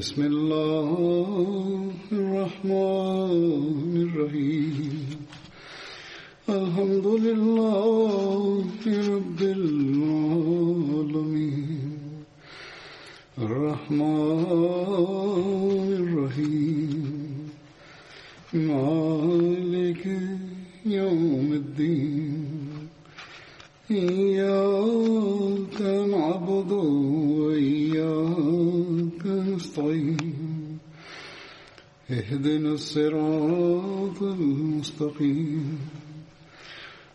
بسم الله الصراط المستقيم.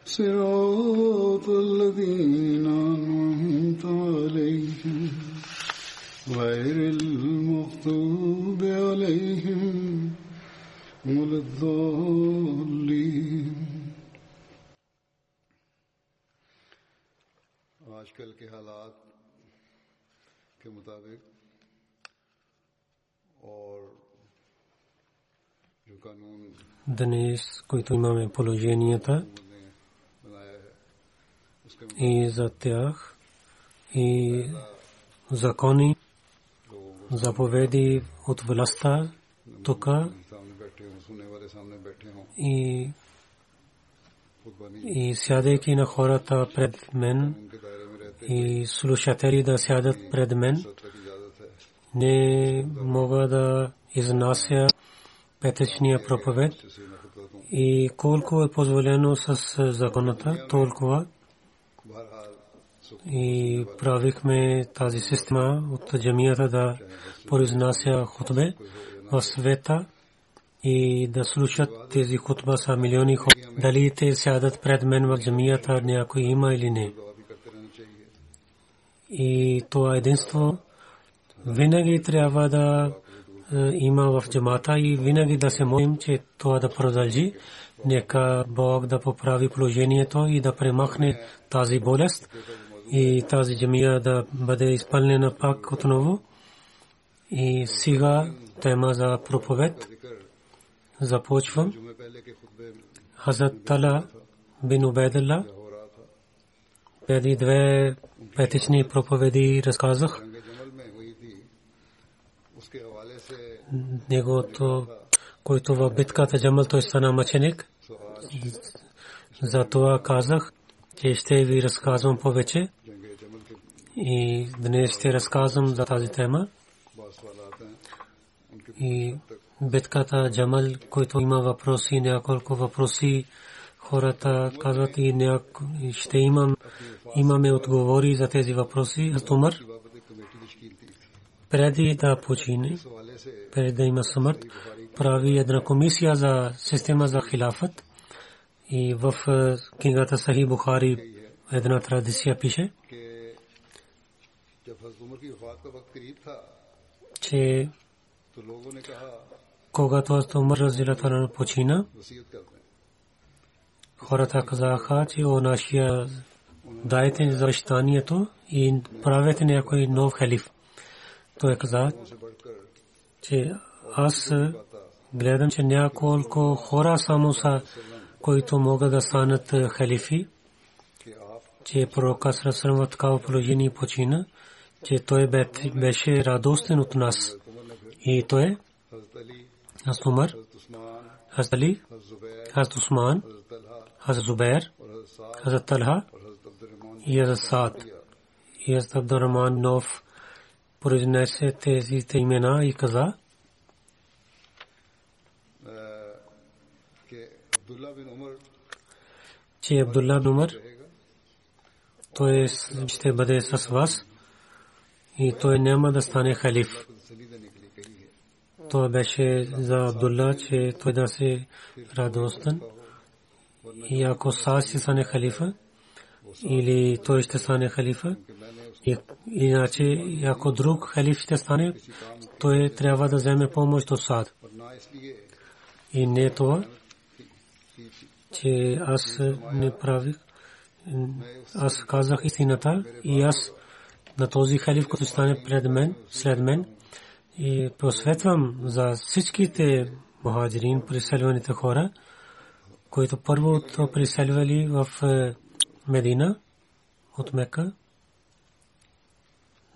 صراط الذين أنعمت عليهم. غير المغضوب عليهم ولا الضالين. آج کل کے حالات کے مطابق اور Днес, които имаме положенията и за тях, и закони, заповеди от властта, тук и и сядайки на хората пред мен и слушатели да сядат пред мен, не мога да изнася петъчния проповед и колко е позволено с е, законата, толкова и правихме тази система от джамията да произнася хотбе в света и да слушат тези хотба са милиони хора. Дали те сядат пред мен в джамията някой има или не. И това единство винаги трябва да е, има в джамата и винаги да се молим, че това да продължи. Нека Бог да поправи положението и да премахне тази болест и тази джамия да бъде изпълнена пак отново. И сега тема за проповед. Започвам. Хазрат Тала бин Убайдалла преди две петични проповеди разказах негото, който в битката Джамал той стана мъченик. Затова казах, че ще ви разказвам повече. И днес ще разказвам за тази тема. И битката Джамал, който има въпроси, няколко въпроси, хората казват и няко... ще имам, имаме отговори за тези въпроси. Аз умър. Преди да почине, преди да има смърт, прави една комисия за система за хилафът. И в е, книгата Сахи Бухари една традиция пише, че когато аз Умар Разилатана почина, хората казаха, че о нашия дайте за щанието и правете някой нов халиф. Той каза, че аз гледам, че няколко хора само са, които могат да станат халифи, че пророка Срасрам в такава положение почина, че той беше радостен от нас. И той, аз Умар, аз Али, аз Усман, аз Зубер, аз Талха и аз Саад и аз Абдурман Нов, произнесе тези имена и каза, че Абдулла Нумър той е ще бъде с вас и той няма да стане халиф. Това беше за Абдулла, че той да се радостен. И ако Сас стане халифа, или той ще стане халифа, Иначе, ако друг халиф ще стане, той трябва да вземе помощ от САД. И не това, че аз не правих. Аз казах истината и аз на този халиф, който стане пред мен, след мен, и посветвам за всичките мухаджирин, преселваните хора, които първо преселвали в е, Медина от Мека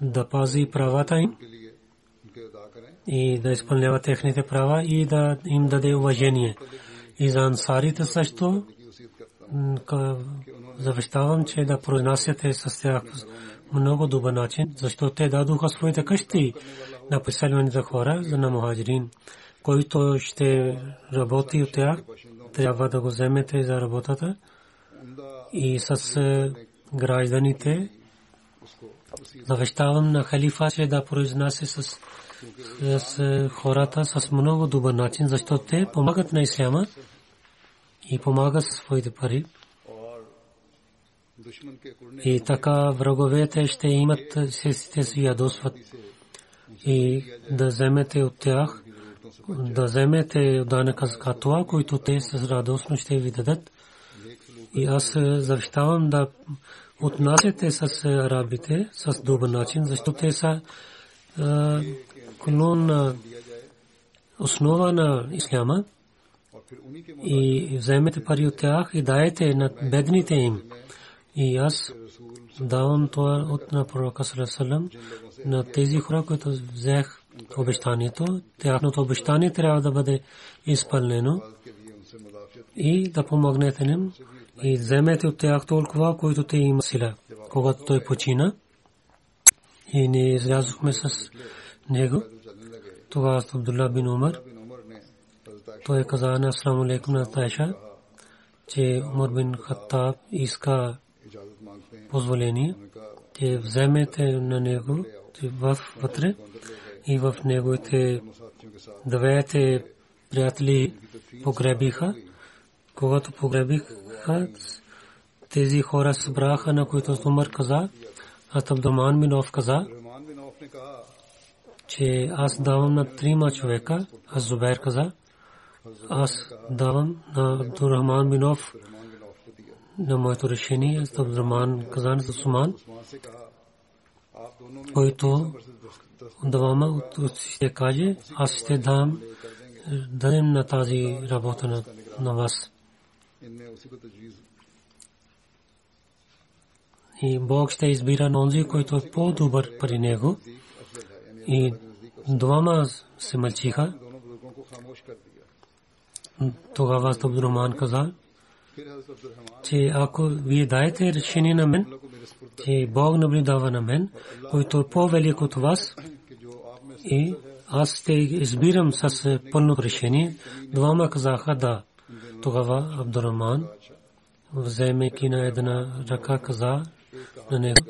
да пази правата им и да изпълнява техните права и да им даде уважение. И за ансарите също завещавам, че да произнасяте с тях много добър начин, защото те дадоха своите къщи на преселваните хора на мухаджирин. Който ще работи от тях, трябва да го вземете за работата и с е, гражданите Завещавам на халифа, че да произнася с, с хората с много добър начин, защото те помагат на исляма и помагат със своите пари. И така враговете ще имат, ще си ядосват. И да вземете от тях, да вземете данъка за това, които те с радостно ще ви дадат. И аз завещавам да отнасяте с е, арабите с добър начин, защото те са е, колонна е, основа на исляма и вземете пари от тях и даете на бедните им. И аз давам това от на пророка Салесалам на тези хора, които взех обещанието. Тяхното обещание трябва да бъде изпълнено и да помогнете им и вземете от тях толкова, които те има сила. Когато той почина и не излязохме с него, тогава с е Абдулла бин Умар, той е каза на Асламу алейкум на Тайша, че Умар бин Хаттаб иска позволение, че вземете на него вътре и в неговите двете приятели погребиха. Когато погребиха, тези хора се събраха, на които Умар каза, аз Абдаман Минов каза, че аз давам на трима човека, аз Зубайр каза, аз давам на Абдурахман Минов на моето решение, аз Абдурахман Казан с Усман, който даваме от ще каже, аз ще дам дадем на тази работа на вас. इनने उसी को तजवीज И Бог ще избира на онзи, който е по-добър при него. अफजल है यानी И двама се мълчиха. दोनों बुजुर्गों को खामोश कर दिया Тогава Абдурахман каза, फिर हजरत अब्दुलरहमान че ако вие даете решение на мен, को मेरे सुपुर्द че Бог наблюдава на мен, който е по-велик от вас, कि जो आप में и аз ще избирам с пълно решение. Двама казаха да. Тогава Абдураман, вземайки на една ръка, каза на него,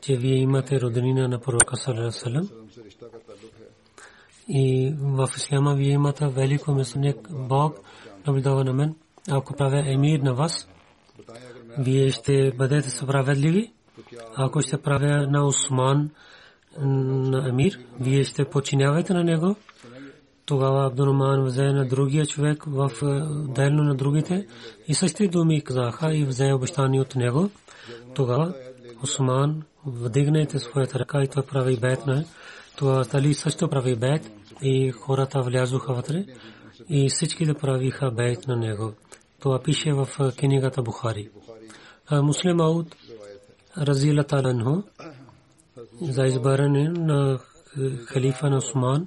че вие имате роднина на пророка Салерасалам и в Исляма вие имате велико мисленик Бог наблюдава на мен. Ако правя емир на вас, вие ще бъдете справедливи. Ако ще правя на Усман на емир, вие ще починявате на него. Тогава Абдурман взе на другия човек в е, делно на другите и същите думи казаха и взе обещание от него. Тогава Усман вдигнете своята ръка и той прави бед на това Али също прави бед и хората влязоха вътре и всички да правиха бед на него. Това пише в е, книгата Бухари. А Муслим Ауд Разила Таланху за избиране на халифа на Усман,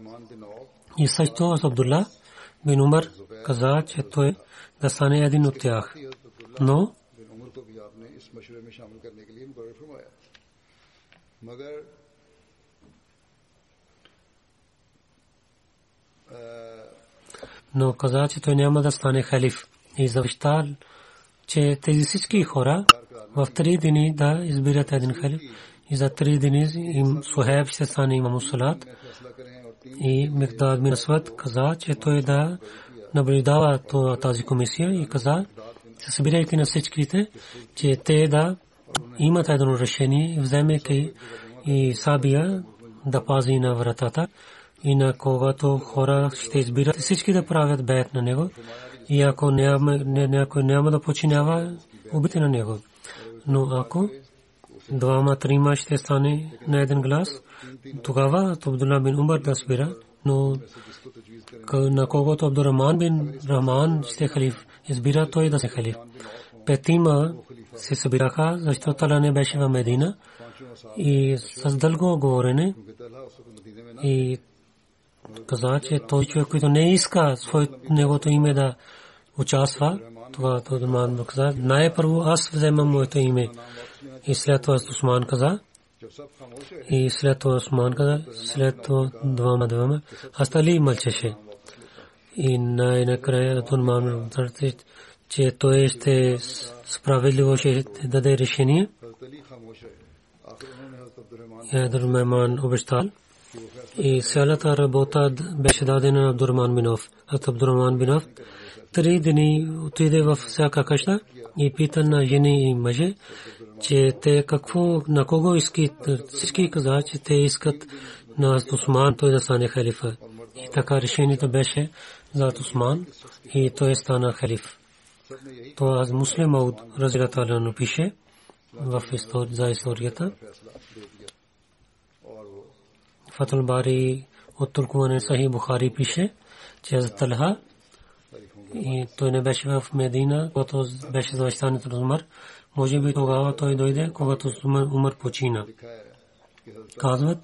И също с Абдулла бин Умар каза, че той да стане един от тях. Но но каза, че той няма да стане халиф. И завеща, че тези всички хора в три дни да избират един халиф. И за три дни им Сухеб ще стане имам Сулат, и Мехдад Мин Асвад каза, че той да наблюдава тази комисия и каза, събирайки на всичките, че те да имат едно решение, вземайки и Сабия да пази на вратата и на когато хора ще избират всички да правят бед на него и ако някой няма да починява, убити на него. Но ако двама, трима ще стане на един глас, тогава Абдулла бин Умар да спира, но на когото Абдурахман бин Рахман ще халиф, избира той да се халиф. Петима се събираха, защото Тала не беше в Медина и с дълго говорене и каза, че той човек, който не иска неговото име да участва, това Абдурахман каза, най-първо аз вземам моето име. И след това Усман каза, и след това Усман каза, след това двама двама, Астали мълчеше. И най-накрая Абдурахман каза, че той ще справедливо ще даде решение. Абдурахман обещал. И цялата работа беше дадена на Абдурахман Бинов. Абдурахман Бинов три дни отиде в всяка къща и пита на жени и мъже, че те какво, на кого искат, всички каза, че те искат на Усман той да стане халифа. И така решението беше за Усман и той стана халиф. То аз муслим Ауд Разилаталано пише в за историята. Фатул от Туркман Сахи Бухари пише, че Талха и той не беше в Медина, когато беше завещанието на Умар. Може би тогава той дойде, когато Умар почина. Казват,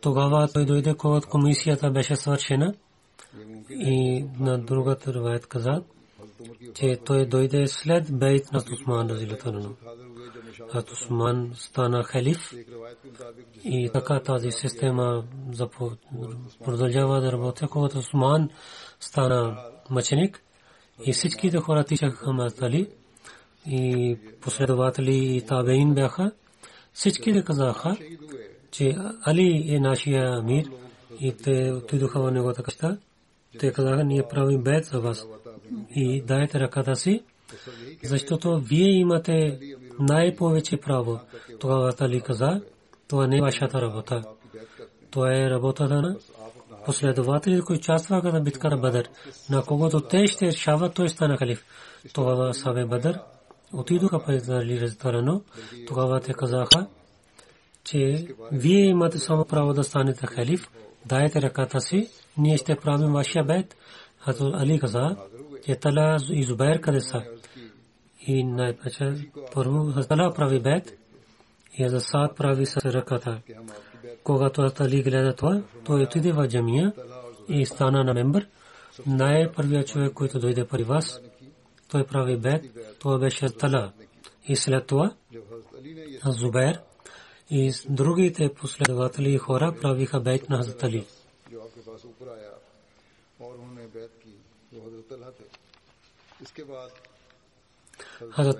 тогава той дойде, когато комисията беше свършена. И на другата рвайт каза, че той дойде след бейт на Усман Разилатарано. А Усман стана халиф и така тази система продължава да работи, когато Усман стана мъченик и всичките хора тичаха към Али и последователи и табеин бяха. Всички казаха, че Али е нашия амир и те отидоха в неговата къща. Те казаха, ние правим бед за вас и дайте ръката си, защото вие имате най-повече право. Тогава Али каза, това не е вашата работа. Това е работата на последователи, които участваха на битка на Бадър. На когото те ще решават, той стана халиф. Тогава Сабе Бадър отидоха пред Али. Тогава те казаха, че вие имате само право да станете халиф. Дайте ръката си, ние ще правим вашия бед. Хазур Али каза, че Тала и Зубайр къде са. И най-пече първо Хазала прави бед и Азасад прави с ръката. Когато Али гледа това, той отиде в джамия и стана на мембър. Най-първият човек, който дойде при вас, той прави бед, това беше Тала. И след това Зубер и другите последователи хора правиха бед на Хазрат Али.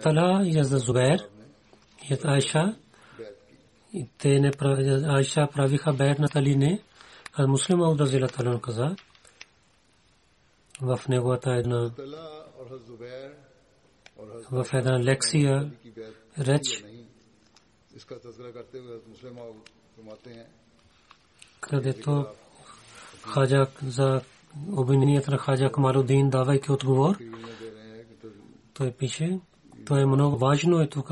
Тала и Зубер Айша те не Айша правиха бед на Али не, а муслим Ауд Разилаталан каза в неговата една в една лекция реч където хаджа за обвинението на хаджа Камалудин давайки отговор той пише то е много важно и тук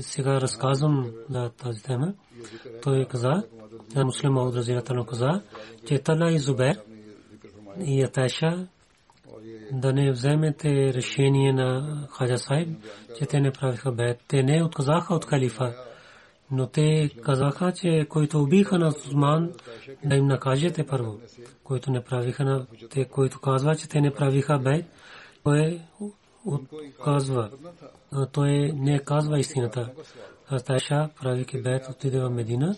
сега разказвам за тази тема. Той каза, на муслим Ауд Разилатано каза, че Тала и Зубер и Аташа да не вземете решение на Хаджа Сайб, че те не правиха бед. Те не отказаха от халифа, но те казаха, че които убиха на Сузман, да им накажете първо. Които не правиха на те, които казва, че те не правиха бед, то е отказва. Той не казва истината. Асташа прави ки бет отиде в Медина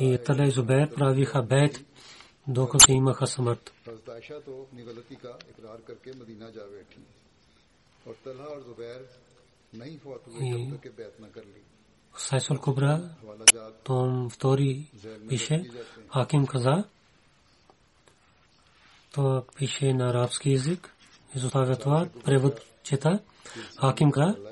и Тала и Зубер правиха бет докато имаха смърт. हजरत आयशा तो अपनी गलती का इकरार करके मदीना जा बैठी और तलहा और जुबैर नहीं फौत हुए जब तक कि बैत न कर ली Сайсул Кубра, हवाला जात том втори пише, Хаким каза, то пише на арабски язик, изоставя това, превод чета, Хаким каза,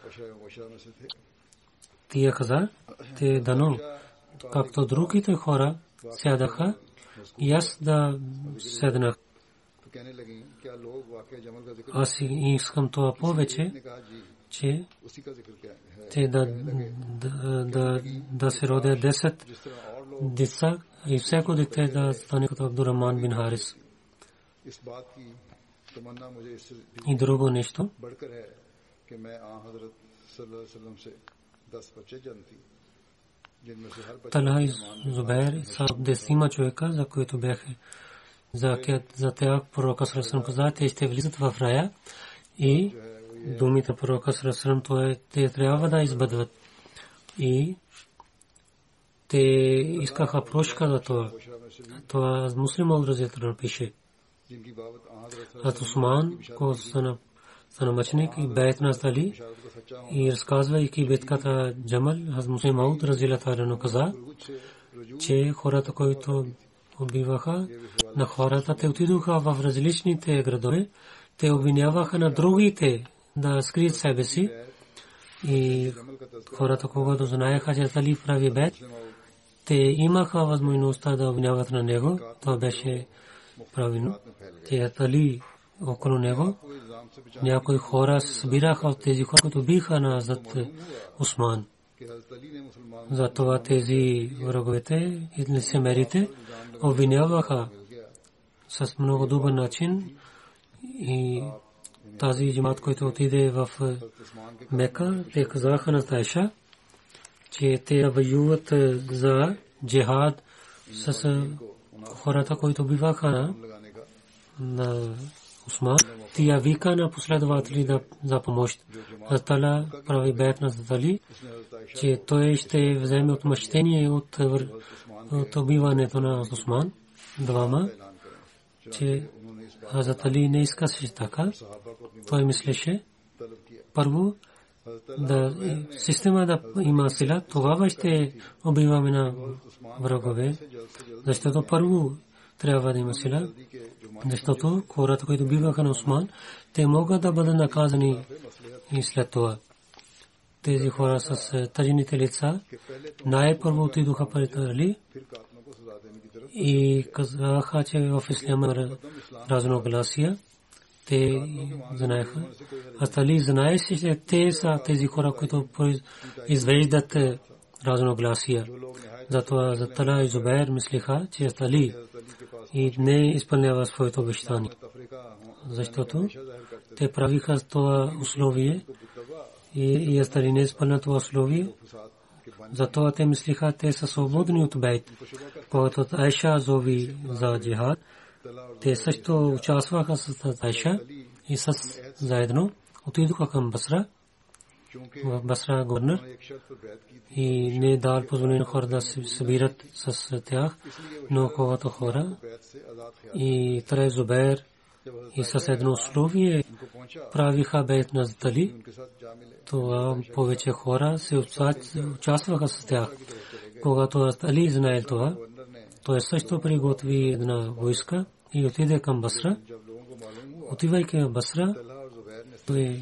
Тия каза, те дано, както другите хора сядаха, и аз да седнах. Аз искам това повече, че те да, да, да, да се родят 10 деца и всяко дете да стане като Абдураман бин Харис. И друго нещо, Талха и Зубайр са десима човека, за които бяха за, за тях пророка Сръсърм каза, те ще влизат в рая и думите пророка Сръсърм, те трябва да избъдват. И те искаха прошка за това. Това муслим Алдразият пише. От Усман, който санамачник и бейт на Али и разказвайки битката Джамал, Хазмусей Мауд разилата Рено каза, че хората, които убиваха на хората, те отидоха в различните градове, те обвиняваха на другите да скрият себе си и хората, когато знаеха, че Али прави бед, те имаха възможността да обвиняват на него. Това беше правилно. Те Али около него. Някои хора събираха от тези хора, които биха на Азат Осман. Затова тези враговете и лицемерите обвиняваха с много добър начин и тази джимат, който отиде в е, Мека, те казаха на Тайша, че те воюват е, за джихад с е, хората, които биваха на Усма, тя вика на последователи да, за помощ. Атала прави бед на Атали, че той ще вземе отмъщение от, от убиването на Усман. Двама, че Хазрат Али не искаше така. Той мислеше, първо, да система да има сила, тогава ще убиваме на врагове. Защото първо трябва да има сила, защото хората, които биваха на Осман, те могат да бъдат наказани и след това. Тези хора с е, тъжните лица най-първо отидоха пред Али и казаха, че в Исляма е разногласия. Те знаеха. Астали знаеше, че те са тези хора, които извеждат е, разногласия. Затова за Тала и Зубайр мислиха, че Астали и не изпълнява своето обещание. Защото те правиха това условие и, и остали не изпълнят това условие. Затова те мислиха, те са свободни от бейт. Когато Айша зови за джихад, те също участваха с Айша и с заедно отидоха към Басра в Басра горнер и не е дал позволение хора да се събират с тях, но когато хора и Таре Зубер и с едно условие правиха бейт на Дали, това повече хора се участваха с тях. Когато Али знае това, той също приготви една войска и отиде към Басра. Отивайки в Басра, той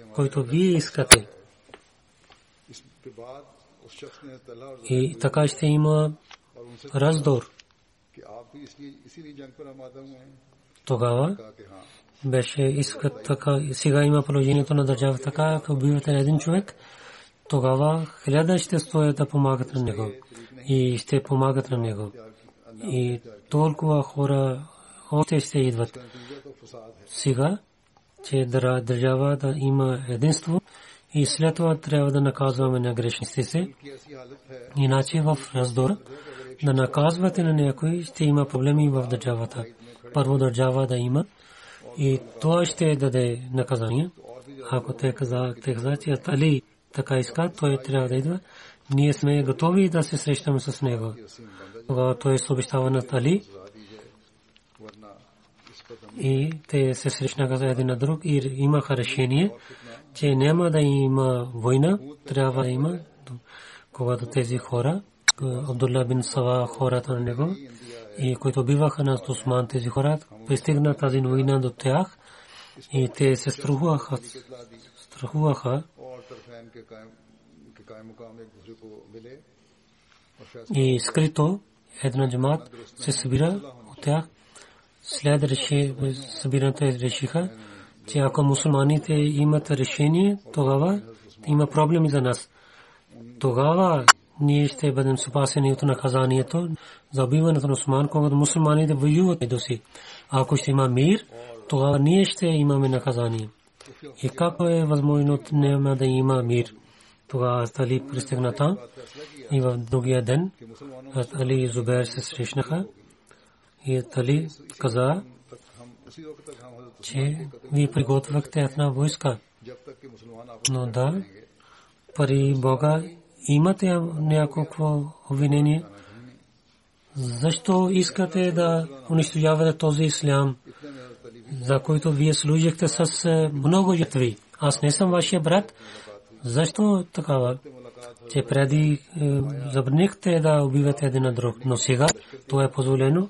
който вие искате. И така ще има раздор. Тогава беше искат така, сега има положението на държава така, ако убивате един човек, тогава хиляда ще стоят да помагат на него и ще помагат на него. И толкова хора още ще идват. Сега че държава да има единство и след това трябва да наказваме на грешниците си. Иначе в раздор да наказвате на някой ще има проблеми в държавата. Първо държава да има и това ще даде наказание. Ако те каза, те каза, че Али така иска, той трябва да идва. Ние сме готови да се срещаме с него. Тогава той се обещава на Али, и те се срещнаха за един на друг и имаха решение, че няма да има война, трябва да има, когато тези хора, Абдулла бин Сава, хората на него, и които биваха на Тусман, тези хора, пристигна тази война до тях и те се страхуваха, страхуваха. И скрито една джамат се събира от тях след реши, събирането решиха, че ако мусулманите имат решение, тогава има проблеми за нас. Тогава ние ще бъдем спасени от наказанието за убиването на мусулман, когато мусулманите воюват до си. Ако ще има мир, тогава ние ще имаме наказание. И как е възможно няма да има мир? Тогава стали пристигна там и в другия ден Али и Зубер се срещнаха. И Тали каза, че вие приготвяхте една войска. Но да, пари Бога имате някакво обвинение. Защо искате да унищожавате този ислям, за който вие служихте с е, много жертви? Аз не съм вашия брат. Защо такава? Че преди е, забранихте да убивате един друг, но сега това е позволено.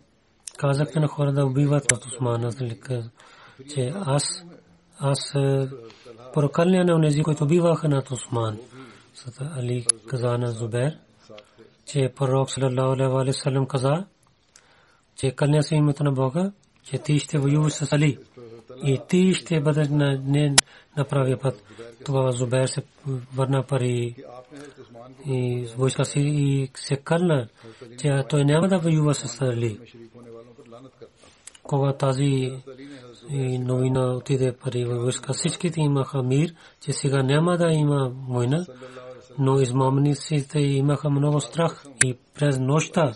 Казахте на хора да убиват от Османа, нали, че аз, аз е, прокаля на онези, които убиваха над Осман. Сата Али каза на Зубер, че пророк салалаху алейхи салам каза, че кълня се името на Бога, че ти ще воюваш с Али и ти ще бъдеш на, не, на правия път. Тогава Зубер се върна пари и войска си и се кълна, че той няма да воюва с Али кога тази е, новина отиде пари във войска, всичките имаха мир, че сега няма да има война, но измамниците имаха много страх и през нощта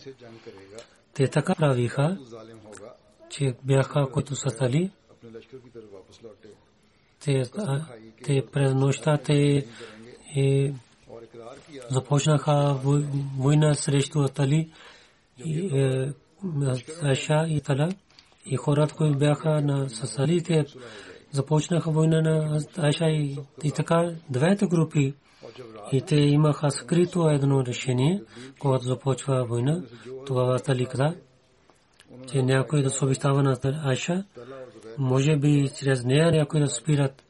те така правиха, че бяха, които са стали. Те, те през нощта те е, започнаха война срещу Атали, е, Аша и Тала и хората, които бяха на сасалите, започнаха война на Айша и, и така двете групи. И те имаха скрито едно решение, когато започва война. Това Атали каза, че някой да се обещава на Айша, може би чрез нея някой да спират.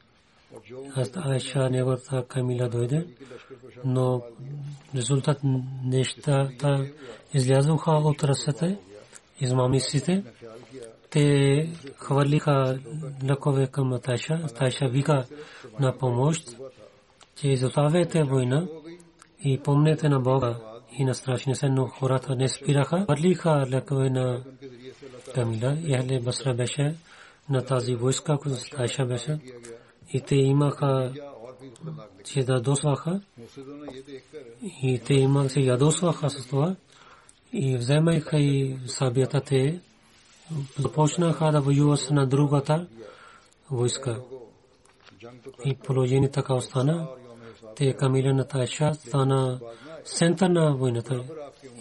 Аз Айша неговата Камила дойде, но резултат нещата излязоха от ръцете, измамисите. Те хвърлиха лъкове към Тайша. Тайша вика на помощ, че изоставете война и помнете на Бога и на страшния се, но хората не спираха. Хвърлиха лъкове на Камила. Яхле Басра беше на тази войска, която Тайша беше. И те имаха че да досваха и те имаха се ядосваха с това и вземайха и сабията те започнаха да воюват на другата войска. И положение така остана. Те Камиля на Тайша стана център на войната.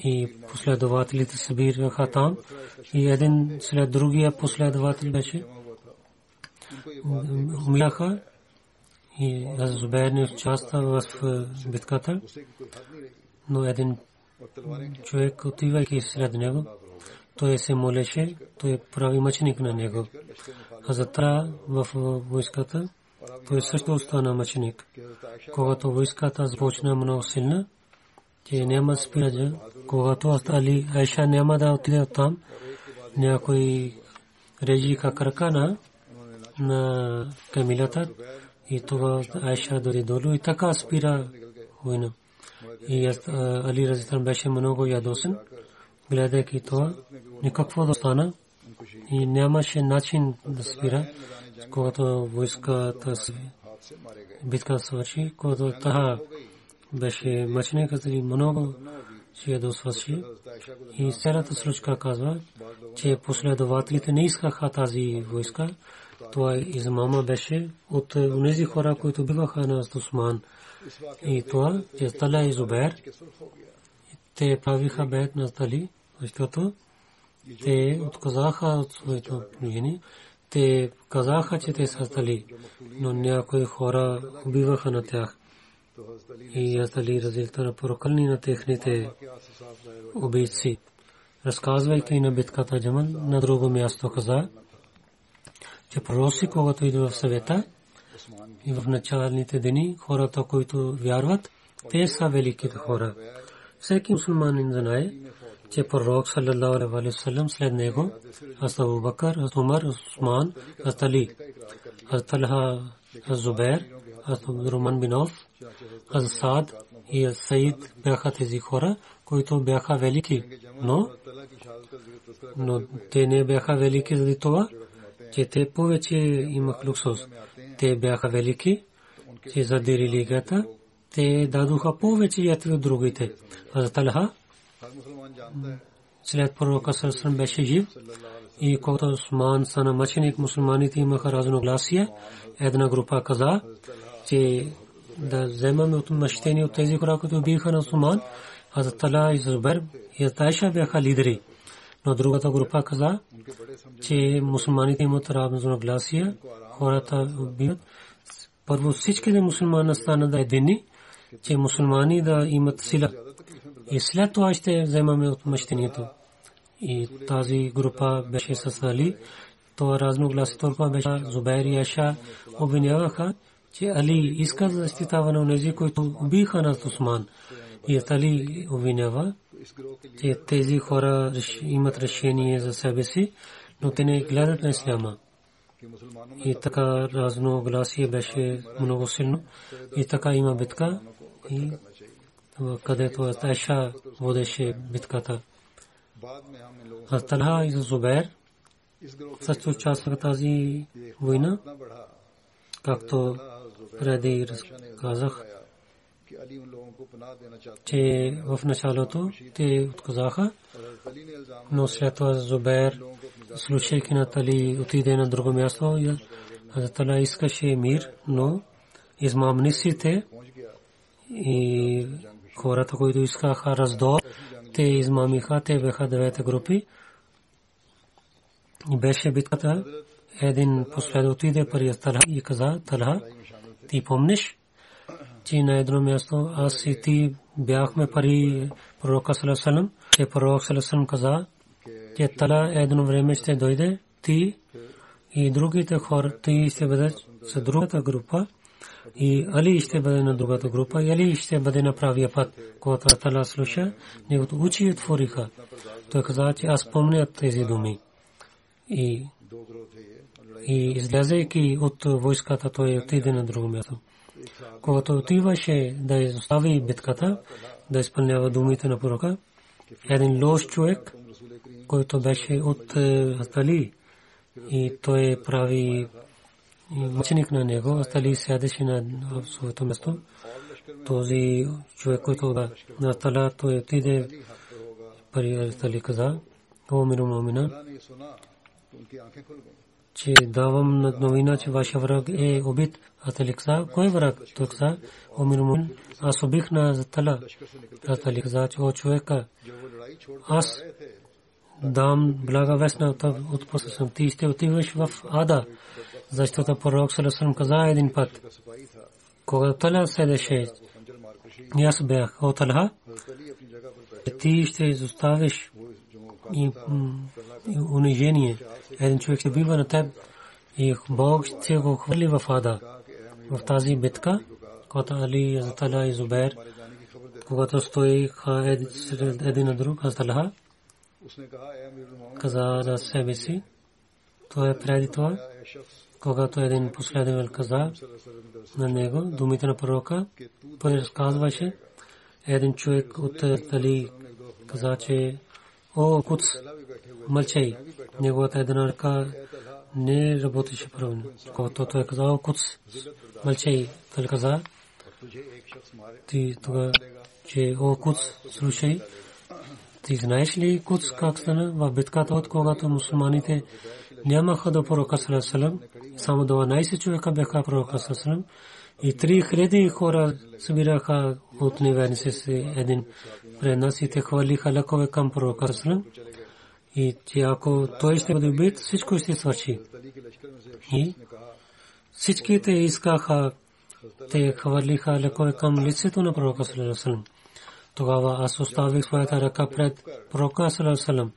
И последователите се бираха там. И един след другия последовател беше. Умираха. И Зубер не участва в битката. Но един човек отивайки след него, той се молеше, той прави мъченик на него. А затова в войската той също остана мъченик. Когато войската започна много силна, че няма спирача, когато остали Айша няма да отиде там, някой режиха крака на, на камилата и това Айша дори долу и така спира война. И Али Разитан беше много ядосен, гледайки това, никакво да стана и нямаше начин да спира, когато войската битка свърши, когато таха беше мъченикът и много че ядосваше. И цялата случка казва, че последователите не искаха тази войска. Това измама беше от тези хора, които биваха на Осман. И това, че Тала и те правиха бед на Тали, защото те отказаха от своето мнение. Те казаха, че те са Тали, но някои хора убиваха на тях. И Ятали разилта на прокълни на техните убийци. Разказвайки на битката Джаман, на друго място каза, че пророци, когато идва в съвета, и в началните дни хората, които вярват, те са великите хора. Всеки мусулманин знае, че пророк саллаллаху алейхи вассалам след него аз Абу Бакър, аз Умар, аз Усман, аз Али, аз Талха, аз Зубер, аз Абдурахман бин Ауф, аз Саад и аз Саид бяха тези хора, които бяха велики, но но те не бяха велики заради това, че те повече имах луксус те бяха велики, че заради религията, те дадоха повече ятви от другите. За Талха, след пророка Сърсън беше жив и когато Осман стана мъченик, мусулманите имаха разногласие. Една група каза, че да вземаме отмъщение от тези хора, които биха на Осман, а за Тала и Зубер и Тайша бяха лидери. Но другата група каза, че мусулманите имат разногласие хората убиват. Първо всичките мусулмани станат да едини, че мусулмани да имат сила. И след това ще вземаме отмъщението. И тази група беше с Али. Това разногласи толкова беше Зубайр и Аша обвиняваха, че Али иска да защитава на тези, които убиха на Усман. И Али обвинява, че тези хора имат решение за себе си, но те не гледат на Исляма. И така разногласие беше много силно. И така има битка. И където Айша водеше битката. А Талха и Зубер също участваха тази война, както преди разказах, че в началото те отказаха, но след това Зубер слушайки на Тали отиде на друго място. Хазрат Али искаше мир, но измамниците и хората, които искаха раздор, те измамиха, те бяха девета групи. И беше битката. Един послед отиде при Талха и каза, Талха, ти помниш, че на едно място аз и ти бяхме пари пророка Салесалам, че пророк Салесалам каза, че Тала едно време ще дойде, ти и другите хора, те ще бъдат с другата група и Али ще бъде на другата група и Али ще бъде на правия път. Когато Тала слуша, неговото очи отвориха. Той каза, че аз помня тези думи. И, и излязайки от войската, той отиде на друго място. Когато отиваше да изостави битката, да изпълнява думите на пророка, един лош човек, който беше от Али, и той прави мъченик на него, Астали сядеше на своето място. Този човек, който на Астала, той отиде пари Астали каза, о миро момина, че давам новина, че вашия враг е убит. Астали каза, кой враг? Той каза, о миро момин, аз убих на Астала. Астали каза, че о човека, аз дам блага вестна от после съм. Ти ще отиваш в Ада, защото пророк Салесалам каза един път, когато Тала седеше, и аз бях от Алха, ти ще изоставиш и унижение. Един човек ще бива на теб и Бог ще го хвърли в Ада. В тази битка, когато Али, Азатала и Зубер, когато стоиха един на друг, Азаталха, каза за себе си, то е преди това, когато един последовател каза на него думите на пророка, той разказваше, един човек от Тали каза, че о, Куц, мълчай, неговата една ръка не работеше правилно. Когато той каза, о, Куц, мълчай, той каза, ти тогава, че о, Куц, слушай, ти знаеш ли Куц как стана в битката, от когато мусулманите нямаха до пророка Салесалам, само 12 човека бяха пророка Салесалам и 3000 хора събираха от неверници си един пред нас и те хвалиха лекове към пророка Салесалам и че ако той ще бъде убит, всичко ще свърши. И всичките искаха, те хвалиха лекове към лицето на пророка Салесалам. Тогава аз оставих своята ръка пред пророка Салесалам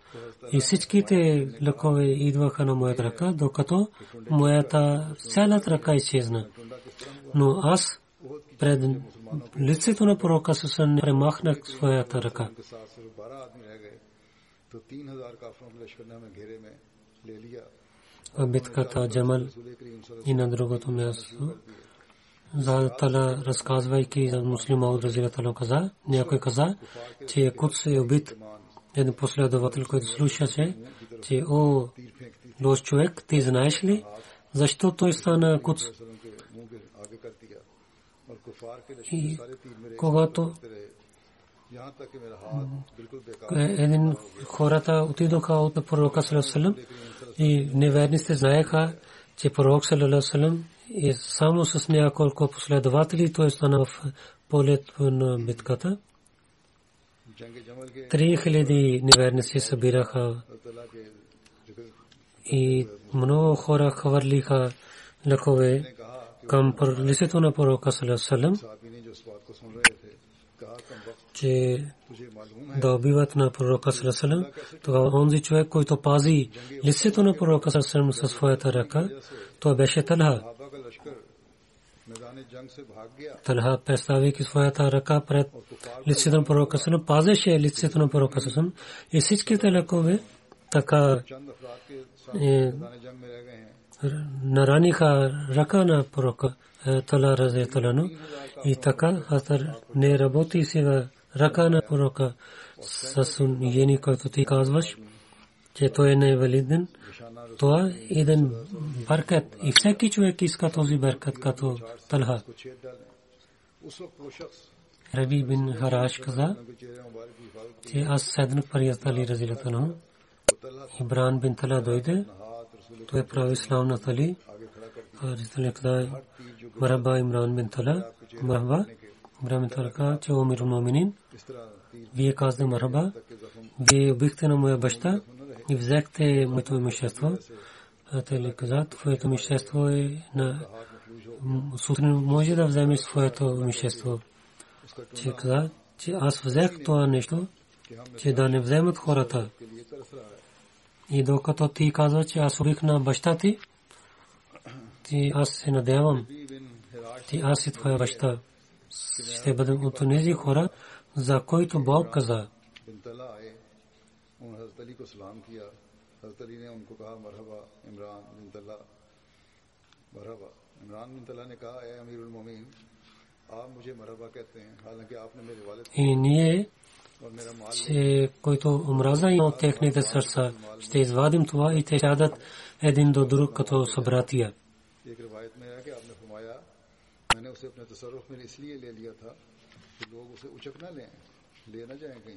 и всичките лъкове идваха на моята ръка, докато моята цялата ръка изчезна. Но аз пред лицето на пророка Салесалам премахнах своята ръка. Битката Джамал и на другото място Тала разказвайки за муслима от Разилатала каза, някой каза, че Кудс е убит. Един последовател, който слушаше, че о, лош човек, ти знаеш ли, защо той стана Кудс? И когато един хората отидоха от пророка Салесалам и неверниците знаеха, че пророк Салесалам и само с няколко последователи той стана в полет на битката. Три хиляди неверници събираха и много хора хвърлиха лъкове към лицето на пророка Салам, че да убиват на пророка Салам. Тогава онзи човек, който пази лицето на пророка Салам със своята ръка, той беше Талха. Талха представяйки своята ръка пред лицето на пророка Сасалам, пазеше лицето на пророка Сасалам и всичките лекове така е, нараниха ръка на пророка е, Тала Разе Талану и така Хатър не работи сега ръка на пророка Сасун Йени, който ти казваш, че той е невалиден това е един баркет и всеки човек иска този баркет като Талха. Раби бин Хараш каза, че аз седнах при Али Разилатано. Ибран бин Тала дойде, той прави ислам на Тали. Разилатано каза, Мараба Имран бин Тала, Мараба. Имран бин Тала каза, че Омир Моминин. Вие казахте Мараба, вие убихте на моя баща и взехте моето имущество. Той каза, твоето имущество е на сутрин може да вземеш своето имущество. Че каза, че аз взех това нещо, че да не вземат хората. И докато ти каза, че аз урих на баща ти, ти аз се надявам, ти аз и твоя баща. Ще бъдем от тези хора, за които Бог каза. انہوں نے حضرت علی کو سلام کیا حضرت علی نے ان کو کہا مرحبا عمران بن طلحہ مرحبا عمران بن طلحہ نے کہا اے امیر المومین آپ مجھے مرحبا کہتے ہیں حالانکہ آپ نے میرے والد کو че който омраза има от техните сърца. Ще извадим това и те сядат един до друг като събратия. میں نے اسے اپنے تصرف میں اس لیے لے لیا تھا کہ لوگ اسے اچک نہ لیں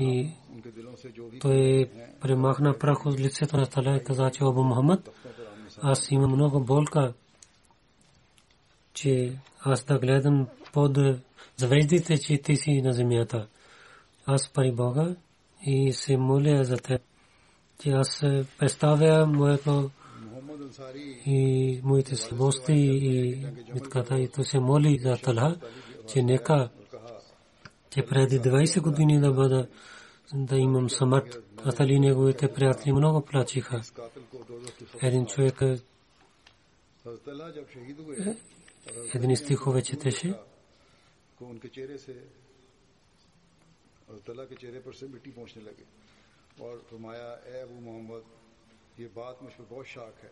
И той премахна прах от лицето на Таля и каза, че Абу Мухаммад, аз имам много болка, че аз да гледам под звездите, че ти си на земята. Аз пари Бога и се моля за теб, че аз представя моето и моите слабости и битката и то се моли за Талха, че нека Те преди 20 години да бъда да имам смърт, Атали неговите приятели много плачиха. Един човек един стихове четеше. اور فرمایا اے ابو محمد یہ بات مجھ پہ بہت شاک ہے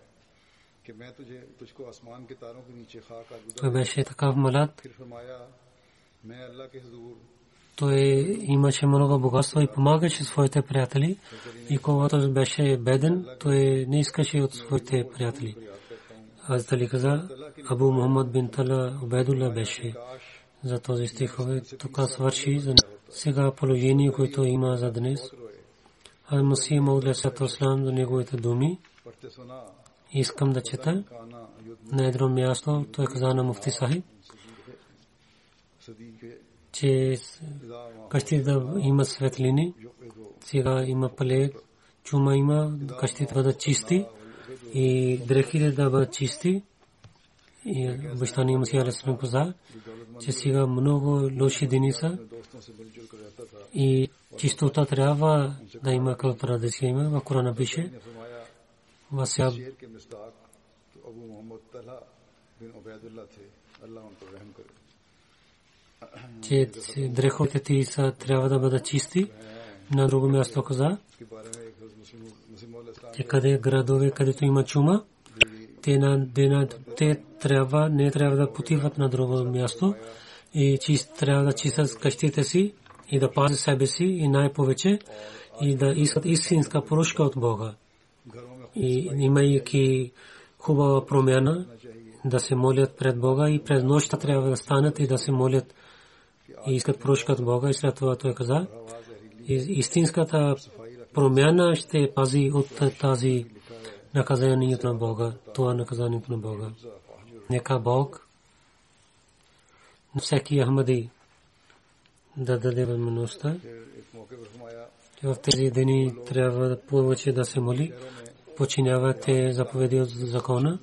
کہ میں تجھے تجھ کو آسمان کے تاروں کے نیچے خاک آلودہ پھر فرمایا میں اللہ کے حضور той е, имаше много богатство и помагаше своите приятели. И когато беше беден, той не искаше от своите приятели. Аз дали каза, Абу Мухаммад бин Тала Убайдулла беше за този стихове. Тук свърши за сега положение, което има за днес. Аз Масия Маудля Сатослам за неговите думи. Искам да чета на едно място. Той каза на муфти Сахиб че इदा къщи да има светлини. युग Сега има плег, чума има, къщите бъдат чисти и дрехите да бъдат чисти. И обещания Масия Алисалам каза, че сега много лоши дни са दोस्तों से मिलजुल कर रहता था и чистота трябва да има като традиция има. В Корана пише, ने फरमाया Васяб, शेर के मिस्ताक तो अबू मोहम्मद तलहा बिन उबैदुल्लाह थे अल्लाह उन पर रहम करे че дреховете ти са, трябва да бъдат чисти. На друго място каза, че къде градове, където има чума, те, на, на, те трябва, не трябва да потиват на друго място и чист, трябва да чистят къщите си и да пазят себе си и най-повече и да искат истинска поръчка от Бога. И имайки хубава промяна, да се молят пред Бога и през нощта трябва да станат и да се молят и искат прошка от Бога и след това той каза, истинската промяна ще пази от тази наказанието на Бога, това наказание на Бога. Нека Бог на всеки Ахмади да даде възможността, че в тези дни трябва повече да се моли, починявате заповеди от закона.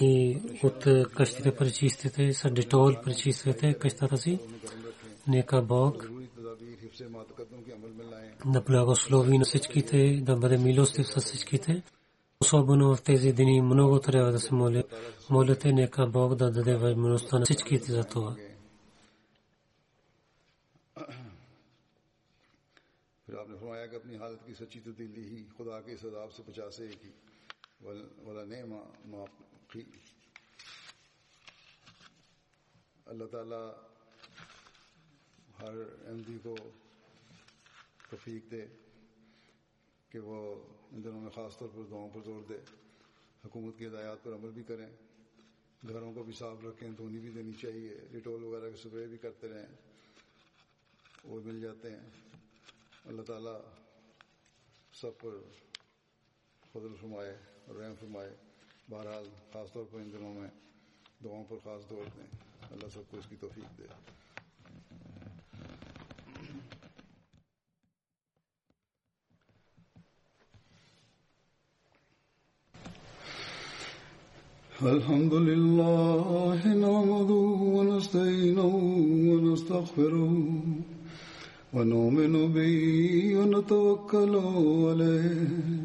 и от къщите пречистите, са детол пречистите къщата си. Нека Бог да благослови на всичките, да бъде милостив с всичките. Особено в тези дни много трябва да се молите, нека Бог да даде възможността на всичките за това. پھر آپ نے فرمایا کہ اپنی حالت کی سچی تبدیلی ہی خدا کے اس عذاب سے بچا سے ایک ہی والا نعمہ بھی۔ اللہ تعالیٰ ہر ایم ڈی کو توفیق دے کہ وہ ان دنوں میں خاص طور پر دعاؤں پر زور دے، حکومت کی ہدایات پر عمل بھی کریں، گھروں کو بھی صاف رکھیں، دھونی بھی دینی چاہیے، ڈیٹول وغیرہ کے سپرے بھی کرتے رہیں، وہ مل جاتے ہیں۔ اللہ تعالیٰ سب پر فضل فرمائے اور رحم فرمائے۔ بہرحال خاص طور پر ان دنوں میں دعاؤں پر خاص طور دیں۔ اللہ سب کو اس کی توفیق دے۔ الحمد لله نعمده ونستعينه ونستغفره ونؤمن به ونتوكل عليه